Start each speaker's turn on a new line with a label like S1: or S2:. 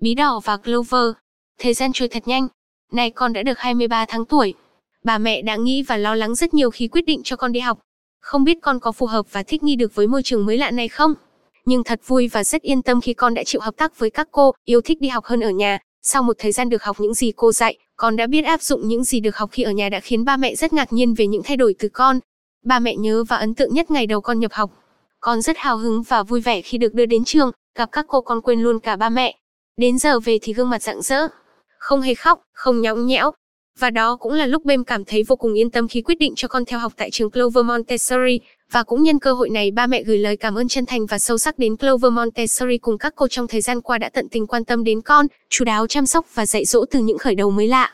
S1: Bí đỏ và Clover. Thời gian trôi thật nhanh. nay con đã được 23 tháng tuổi. Bà mẹ đã nghĩ và lo lắng rất nhiều khi quyết định cho con đi học. Không biết con có phù hợp và thích nghi được với môi trường mới lạ này không? Nhưng thật vui và rất yên tâm khi con đã chịu hợp tác với các cô, yêu thích đi học hơn ở nhà. Sau một thời gian được học những gì cô dạy, con đã biết áp dụng những gì được học khi ở nhà đã khiến ba mẹ rất ngạc nhiên về những thay đổi từ con. Ba mẹ nhớ và ấn tượng nhất ngày đầu con nhập học. Con rất hào hứng và vui vẻ khi được đưa đến trường, gặp các cô con quên luôn cả ba mẹ. Đến giờ về thì gương mặt rạng rỡ, không hề khóc, không nhõng nhẽo. Và đó cũng là lúc Bem cảm thấy vô cùng yên tâm khi quyết định cho con theo học tại trường Clover Montessori, và cũng nhân cơ hội này ba mẹ gửi lời cảm ơn chân thành và sâu sắc đến Clover Montessori cùng các cô trong thời gian qua đã tận tình quan tâm đến con, chú đáo chăm sóc và dạy dỗ từ những khởi đầu mới lạ.